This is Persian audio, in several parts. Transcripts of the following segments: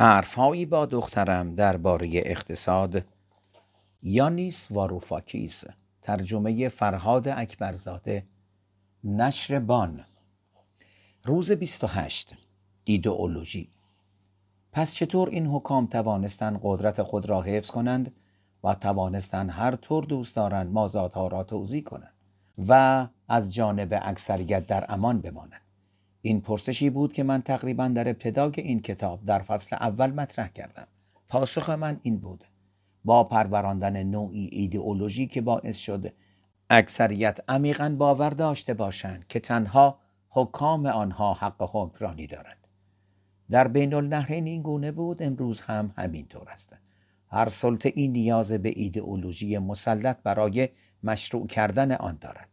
حرفهایی با دخترم درباره اقتصاد. یانیس واروفاکیس ترجمه فرهاد اکبرزاده نشر بان. روز 28 ایدئولوژی. پس چطور این حکام توانستند قدرت خود را حفظ کنند و توانستند هر طور دوست دارند مازادها را توضیح کنند و از جانب اکثریت در امان بمانند؟ این پرسشی بود که من تقریبا در ابتدای این کتاب در فصل اول مطرح کردم. پاسخ من این بود. با پروراندن نوعی ایدئولوژی که باعث شد اکثریت عمیقا باور داشته باشند که تنها حکام آنها حق حکمرانی دارند. در بین النهرین این گونه بود امروز هم همینطور است. هر سلطه این نیاز به ایدئولوژی مسلط برای مشروع کردن آن دارد.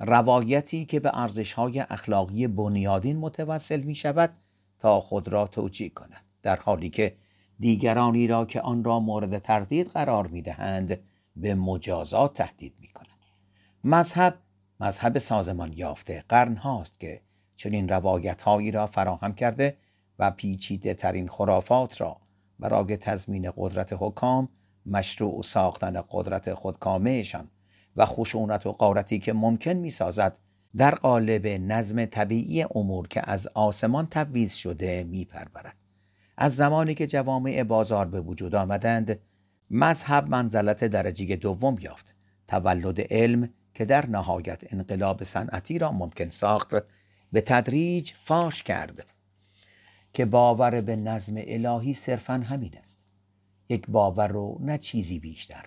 روایتی که به ارزش‌های اخلاقی بنیادین متوسل می شود تا خود را توجیه کند. در حالی که دیگرانی را که آن را مورد تردید قرار می دهند به مجازات تهدید می کنند مذهب مذهب سازمان یافته قرن هاست که چنین روایت هایی را فراهم کرده و پیچیده ترین خرافات را برای تضمین قدرت حکام مشروع ساختن قدرت خودکامهشان و خشونت و قارتی که ممکن می سازد در قالب نظم طبیعی امور که از آسمان تبویز شده می پرورد. از زمانی که جوامع بازار به وجود آمدند مذهب منزلت درجه دوم یافت. تولد علم که در نهایت انقلاب صنعتی را ممکن ساخت به تدریج فاش کرد که باور به نظم الهی صرفا همین است. یک باور و نه چیزی بیشتر.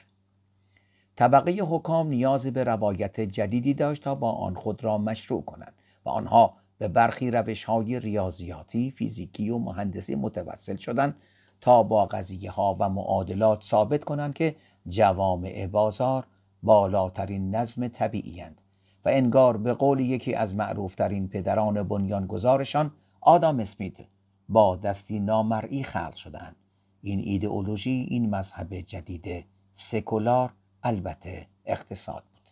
طبقه حکام نیاز به روایت جدیدی داشت تا با آن خود را مشروع کنند و آنها به برخی روش های ریاضیاتی، فیزیکی و مهندسی متوسل شدند تا با قضیه ها و معادلات ثابت کنند که جوامع بازار بالاترین نظم طبیعی هند و انگار به قول یکی از معروفترین پدران بنیانگذارشان آدام اسمیت با دستی نامرئی خلق شدند این ایدئولوژی این مذهب جدید سکولار البته اقتصاد بود.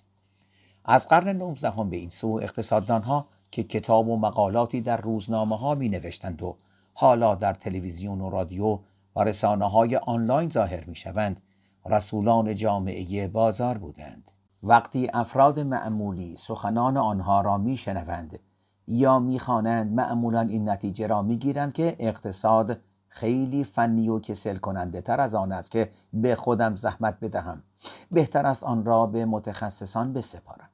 از قرن 19 به این سو اقتصاددان ها که کتاب و مقالاتی در روزنامه ها می نوشتند و حالا در تلویزیون و رادیو و رسانه های آنلاین ظاهر می شوند رسولان جامعه بازار بودند. وقتی افراد معمولی سخنان آنها را می شنوند یا می‌خوانند معمولا این نتیجه را می‌گیرند که اقتصاد خیلی فنی و کسل کننده تر از آن است که به خودم زحمت بدهم. بهتر است آن را به متخصصان بسپارم.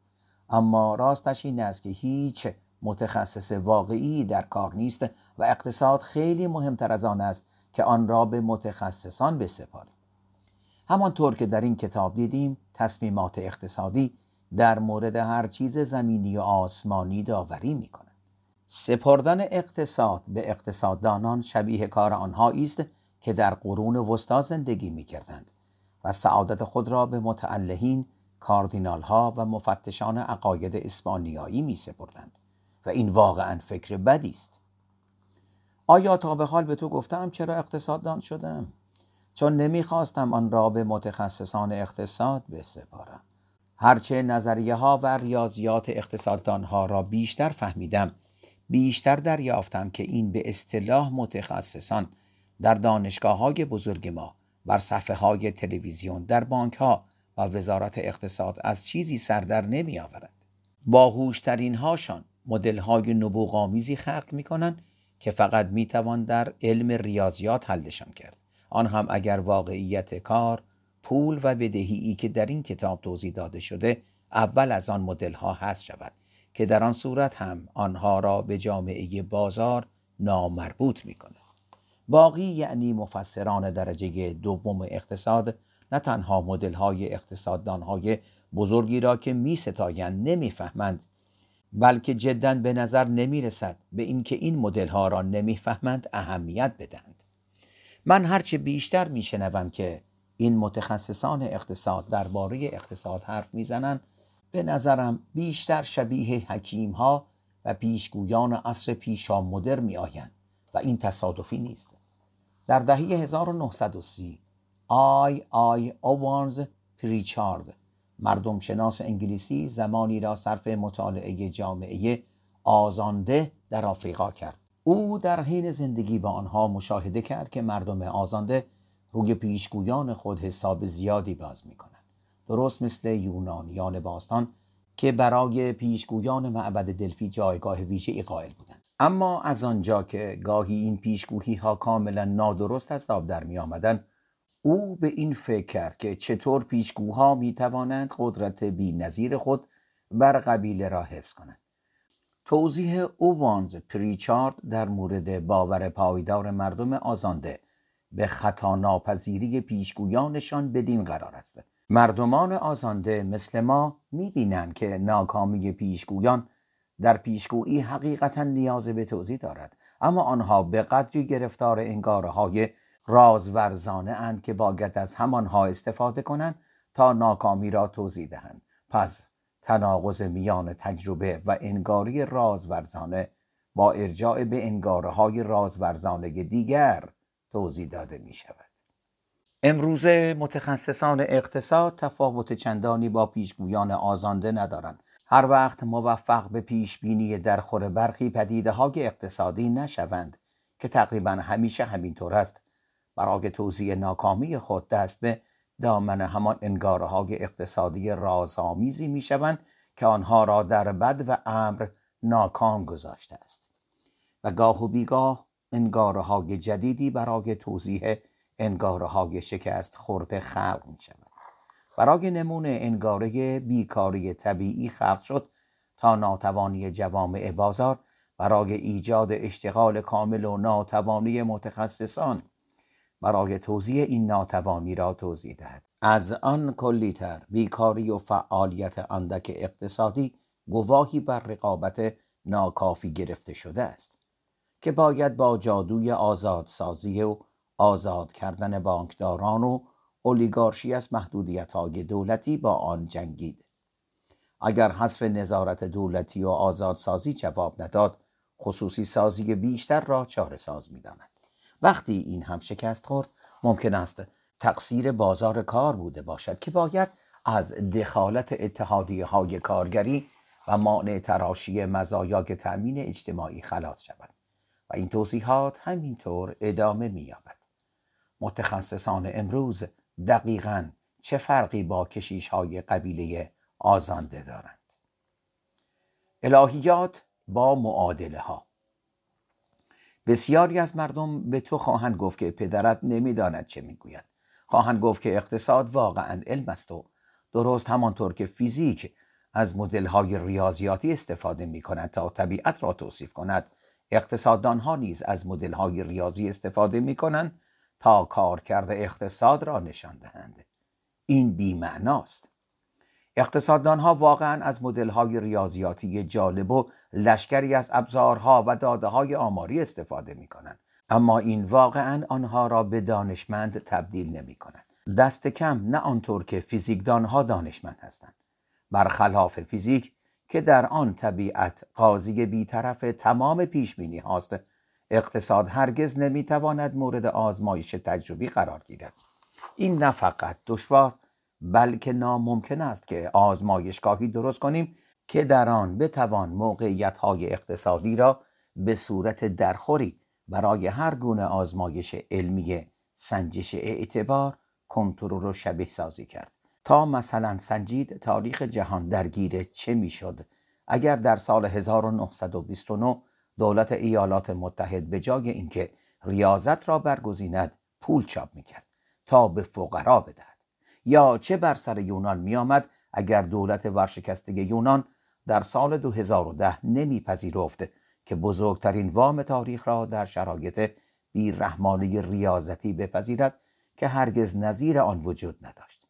اما راستش این است که هیچ متخصص واقعی در کار نیست و اقتصاد خیلی مهمتر از آن است که آن را به متخصصان بسپاریم. همانطور که در این کتاب دیدیم تصمیمات اقتصادی در مورد هر چیز زمینی و آسمانی داوری می کند. سپردن اقتصاد به اقتصاددانان شبیه کار آنها است که در قرون وسطا زندگی می کردند سعادت خود را به متعلهین کاردینال ها و مفتشان عقاید اسپانیایی می سپردند و این واقعا فکر بدی است. آیا تا به حال به تو گفتم چرا اقتصاددان شدم؟ چون نمی‌خواستم آن را به متخصصان اقتصاد بسپارم. هرچه نظریه ها و ریاضیات اقتصاددان ها را بیشتر فهمیدم بیشتر دریافتم که این به اصطلاح متخصصان در دانشگاه های بزرگ ما بر صفحه های تلویزیون در بانک ها و وزارت اقتصاد از چیزی سردر نمی آورند باهوشترین هاشان مدل های نبوغ آمیزی خلق می کنند که فقط می توان در علم ریاضیات حلشان کرد آن هم اگر واقعیت کار پول و بدهی که در این کتاب توضیح داده شده اول از آن مدل ها هست شود که در آن صورت هم آنها را به جامعه بازار نامربوط می کند. باقی یعنی مفسران درجه دوم اقتصاد نه تنها مدل های اقتصاددان های بزرگی را که می ستایند نمی‌فهمند بلکه جدا به نظر نمی رسد به اینکه این مدل ها را نمی‌فهمند اهمیت بدهند. من هرچه بیشتر می شنوم که این متخصصان اقتصاد درباره اقتصاد حرف می‌زنند به نظرم بیشتر شبیه حکیم ها و پیشگویان عصر پیشا مدر می آیند و این تصادفی نیست. در دهه 1930 آی آی اوانز پریچارد مردم شناس انگلیسی زمانی را صرف مطالعه جامعه آزانده در آفریقا کرد او در حین زندگی با آنها مشاهده کرد که مردم آزانده روی پیشگویان خود حساب زیادی باز می کنند. درست مثل یونانیان باستان که برای پیشگویان معبد دلفی جایگاه ویژه قائل بودند اما از آنجا که گاهی این پیشگویی ها کاملا نادرست از آب در می آمدن او به این فکر کرد که چطور پیشگوها می توانند قدرت بی نظیر خود بر قبیله را حفظ کنند. توضیح اووانز پریچارد در مورد باور پایدار مردم آزانده به خطا ناپذیری پیشگویانشان بدین قرار است. مردمان آزانده مثل ما می‌بینند که ناکامی پیشگویان در پیشگویی حقیقتا نیاز به توضیح دارد اما آنها به قدری گرفتار انگاره های رازورزانه اند که باید از همانها استفاده کنند تا ناکامی را توضیح دهند پس تناقض میان تجربه و انگاری رازورزانه با ارجاع به انگاره های رازورزانه دیگر توضیح داده می شود. امروزه متخصصان اقتصاد تفاوت چندانی با پیشگویان آزانده ندارند. هر وقت موفق به پیش بینی درخور برخی پدیده های اقتصادی نشوند که تقریبا همیشه همینطور است. برای توضیح ناکامی خود دست به دامن همان انگاره های اقتصادی رازآمیزی می شوند که آنها را در بد و امر ناکام گذاشته است. و گاه و بیگاه انگاره های جدیدی برای توضیح انگاره های شکست خورده خلق می شود برای نمونه انگاره بیکاری طبیعی خلق شد تا ناتوانی جوامع بازار برای ایجاد اشتغال کامل و ناتوانی متخصصان برای توضیح این ناتوانی را توضیح دهد. از آن کلیتر بیکاری و فعالیت اندک اقتصادی گواهی بر رقابت ناکافی گرفته شده است که باید با جادوی آزادسازی و آزاد کردن بانکداران و اولیگارشی از محدودیت های دولتی با آن جنگید اگر حذف نظارت دولتی و آزادسازی جواب نداد خصوصی سازی بیشتر را چاره ساز می داند. وقتی این هم شکست خورد ممکن است تقصیر بازار کار بوده باشد که باید از دخالت اتحادیه های کارگری و مانع تراشی مزایای تأمین اجتماعی خلاص شود و این توضیحات همینطور ادامه مییابد متخصصان امروز دقیقا چه فرقی با کشیش های قبیله آزانده دارند؟ الهیات با معادله ها بسیاری از مردم به تو خواهند گفت که پدرت نمی‌داند چه می‌گوید. خواهند گفت که اقتصاد واقعا علم است و درست همانطور که فیزیک از مدل های ریاضیاتی استفاده می کند تا طبیعت را توصیف کند. اقتصاددان ها نیز از مدل های ریاضی استفاده می کنند تا کارکرد اقتصاد را نشان دهند. این بیمعناست. اقتصاددان ها واقعا از مدل های ریاضیاتی جالب و لشکری از ابزارها و داده های آماری استفاده می کنند اما این واقعا آنها را به دانشمند تبدیل نمی کنند دست کم نه آنطور که فیزیکدان ها دانشمند هستند. برخلاف فیزیک که در آن طبیعت قاضی بیطرف تمام پیش بینی هاست اقتصاد هرگز نمی‌تواند مورد آزمایش تجربی قرار گیرد. این نه فقط دشوار بلکه ناممکن است که آزمایشگاهی درست کنیم که در آن بتوان موقعیت های اقتصادی را به صورت درخوری برای هر گونه آزمایش علمی سنجش اعتبار کنترل و شبیه سازی کرد. تا مثلا سنجید تاریخ جهان درگیر چه می‌شد؟ اگر در سال 1929 دولت ایالات متحد به جای اینکه ریاضت را برگزیند پول چاپ می‌کرد تا به فقرا بدهد. یا چه بر سر یونان میآمد اگر دولت ورشکسته یونان در سال 2010 نمیپذیرفت که بزرگترین وام تاریخ را در شرایط بیرحمانه ریاضتی بپذیرد که هرگز نظیر آن وجود نداشت.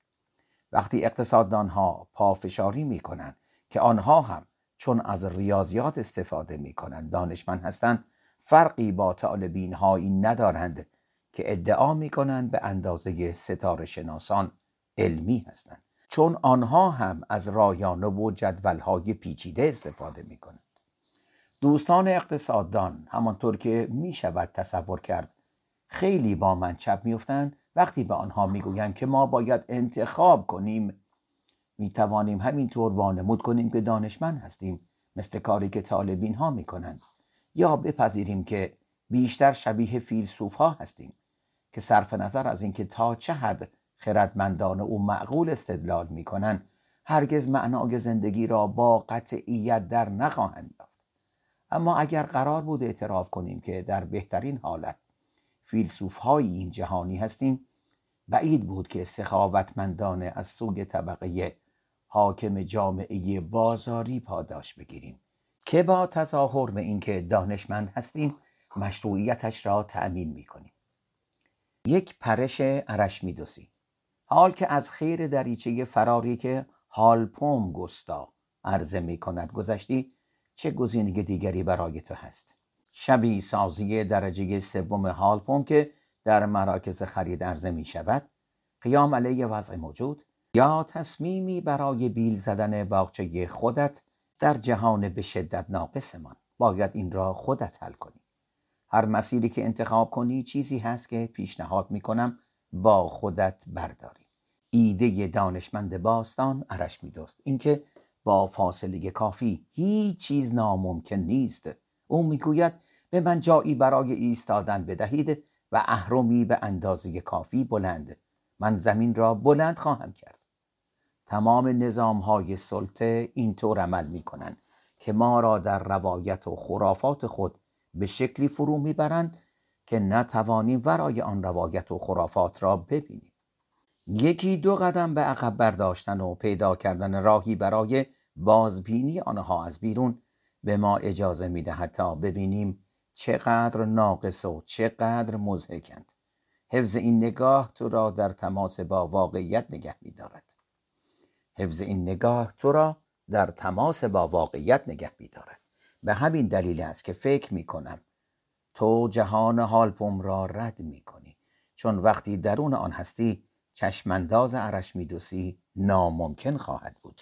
وقتی اقتصاددانها پافشاری می کنند که آنها هم چون از ریاضیات استفاده می کنند دانشمند هستند. فرقی با طالبین هایی ندارند که ادعا می کنند به اندازه ستاره شناسان علمی هستند. چون آنها هم از رایانه و جدولهای پیچیده استفاده می کنند دوستان اقتصاددان همانطور که می شود تصور کرد خیلی با من چپ میفتند وقتی به آنها می‌گویند که ما باید انتخاب کنیم می توانیم همینطور وانمود کنیم که دانشمند هستیم مثل کاری که طالبین ها می کنند یا بپذیریم که بیشتر شبیه فیلسوف ها هستیم که صرف نظر از اینکه تا چه حد خردمندان او معقول استدلال می‌کنن هرگز معنای زندگی را با قطعیت در نخواهند یافت. اما اگر قرار بود اعتراف کنیم که در بهترین حالت فیلسوف های این جهانی هستیم بعید بود که سخاوتمندانه از سوی طبقه حاکم جامعه بازاری پاداش بگیریم. که با تظاهر به اینکه دانشمند هستیم مشروعیتش را تأمین می‌کنیم. یک پرش ارشمیدسی حال که از خیر دریچه فراری که هالپوم گستا عرضه می کند گذشتی چه گزینه دیگری برای تو هست؟ شبیه سازی درجه سوم هالپوم که در مراکز خرید عرضه می شود قیام علیه وضع موجود. یا تصمیمی برای بیل زدن باغچه خودت در جهان به شدت ناقصمان باید این را خودت حل کنی. هر مسیری که انتخاب کنی چیزی هست که پیشنهاد می کنم با خودت برداری. ایده دانشمند باستان عرش می دوست اینکه با فاصله کافی هیچ چیز ناممکن نیست. او می‌گوید به من جایی برای ایستادن بدهید و اهرمی به اندازه کافی بلند. من زمین را بلند خواهم کرد. تمام نظام های سلطه اینطور عمل می کنند که ما را در روایت و خرافات خود به شکلی فرو می‌برند که نتوانیم ورای آن روایت و خرافات را ببینیم. یکی دو قدم به عقب برداشتن و پیدا کردن راهی برای بازبینی آنها از بیرون به ما اجازه می‌دهد تا ببینیم چقدر ناقص و چقدر مزهکند. حفظ این نگاه تو را در تماس با واقعیت نگه میدارد. حفظ این نگاه تو را در تماس با واقعیت نگه میدارد. به همین دلیل است که فکر می کنم تو جهان هالپوم را رد می کنی چون وقتی درون آن هستی چشمانداز عرش میدوسی ناممکن خواهد بود.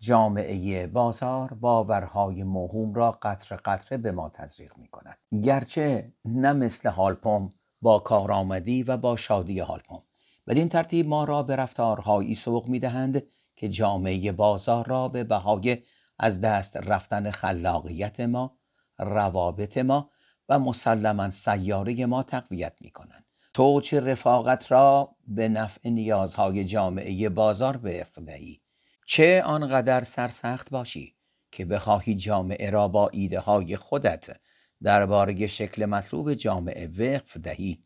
جامعه بازار باورهای موهوم را قطر قطره به ما تزریق می کند گرچه نه مثل هالپوم با کارآمدی و با شادی هالپوم بدین ترتیب ما را به رفتارهایی سوق می دهند که جامعه بازار را به بهای از دست رفتن خلاقیت ما روابط ما و مسلما سیاره ما تقویت می کنند تو چه رفاقت را به نفع نیازهای جامعه بازار به دهی چه آنقدر سرسخت باشی که بخواهی جامعه را با ایده های خودت درباره شکل مطلوب جامعه وقف دهی.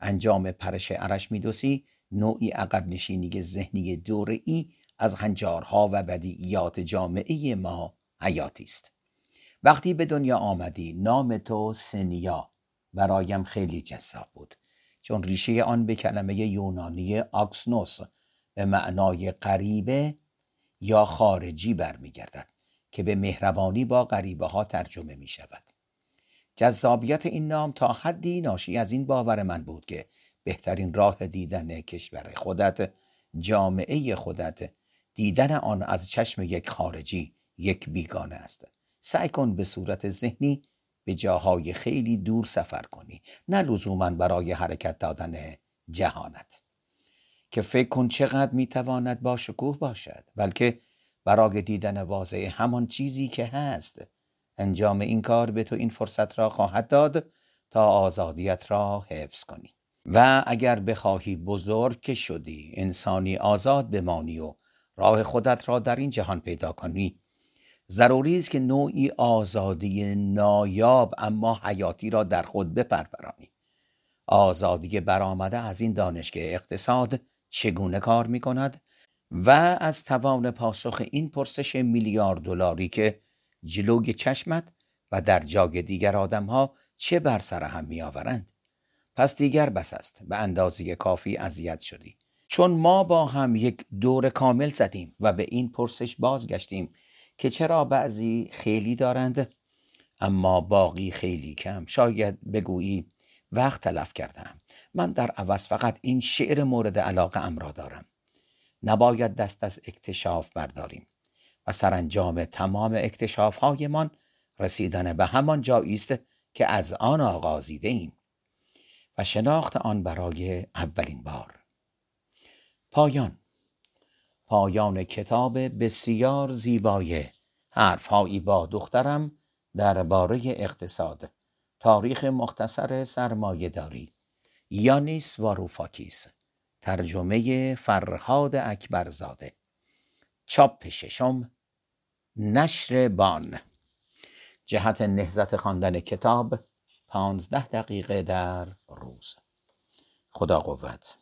انجام پرش عرش میدوسی نوعی عقب نشینی ذهنی دوره‌ای از هنجارها و بدیعیات جامعه ما حیاتی است. وقتی به دنیا آمدی نام تو سنیا. برایم خیلی جذاب بود. چون ریشه آن به کلمه یونانی آکسنوس به معنای غریبه یا خارجی برمیگردد که به مهربانی با غریبه ها ترجمه می شود جذابیت این نام تا حدی ناشی از این باور من بود که بهترین راه دیدن کشور خودت جامعه خودت دیدن آن از چشم یک خارجی یک بیگانه است. سعی کن به صورت ذهنی به جاهای خیلی دور سفر کنی نه لزوما برای حرکت دادن جهانت. که فکر کن چقدر می‌تواند با شکوه باشد بلکه برای دیدن واضح همان چیزی که هست. انجام این کار به تو این فرصت را خواهد داد تا آزادیت را حفظ کنی. و اگر بخواهی بزرگ که شدی انسانی آزاد بمانی و راه خودت را در این جهان پیدا کنی. ضروری است که نوعی آزادی نایاب اما حیاتی را در خود بپرورانی. آزادی برآمده از این دانش که اقتصاد چگونه کار می کند و از توان پاسخ این پرسش میلیارد دلاری که جلوی چشمت و در جای دیگر آدمها چه بر سر هم می آورند پس دیگر بس است به اندازه کافی اذیت شدی. چون ما با هم یک دور کامل زدیم و به این پرسش بازگشتیم که چرا بعضی خیلی دارند اما باقی خیلی کم. شاید بگویی وقت تلف کردم من در عوض فقط این شعر مورد علاقه ام را دارم. نباید دست از اکتشاف برداریم. و سرانجام تمام اکتشاف هایمان رسیدن به همان جایی است که از آن آغازیده ایم و شناخت آن برای اولین بار. پایان پایان کتاب بسیار زیبای حرفهایی با دخترم درباره اقتصاد. تاریخ مختصر سرمایه داری یانیس واروفاکیس. ترجمه فرهاد اکبرزاده. چاپ ششم نشر بان. جهت نهزت خواندن کتاب پانزده دقیقه در روز. خدا قوت.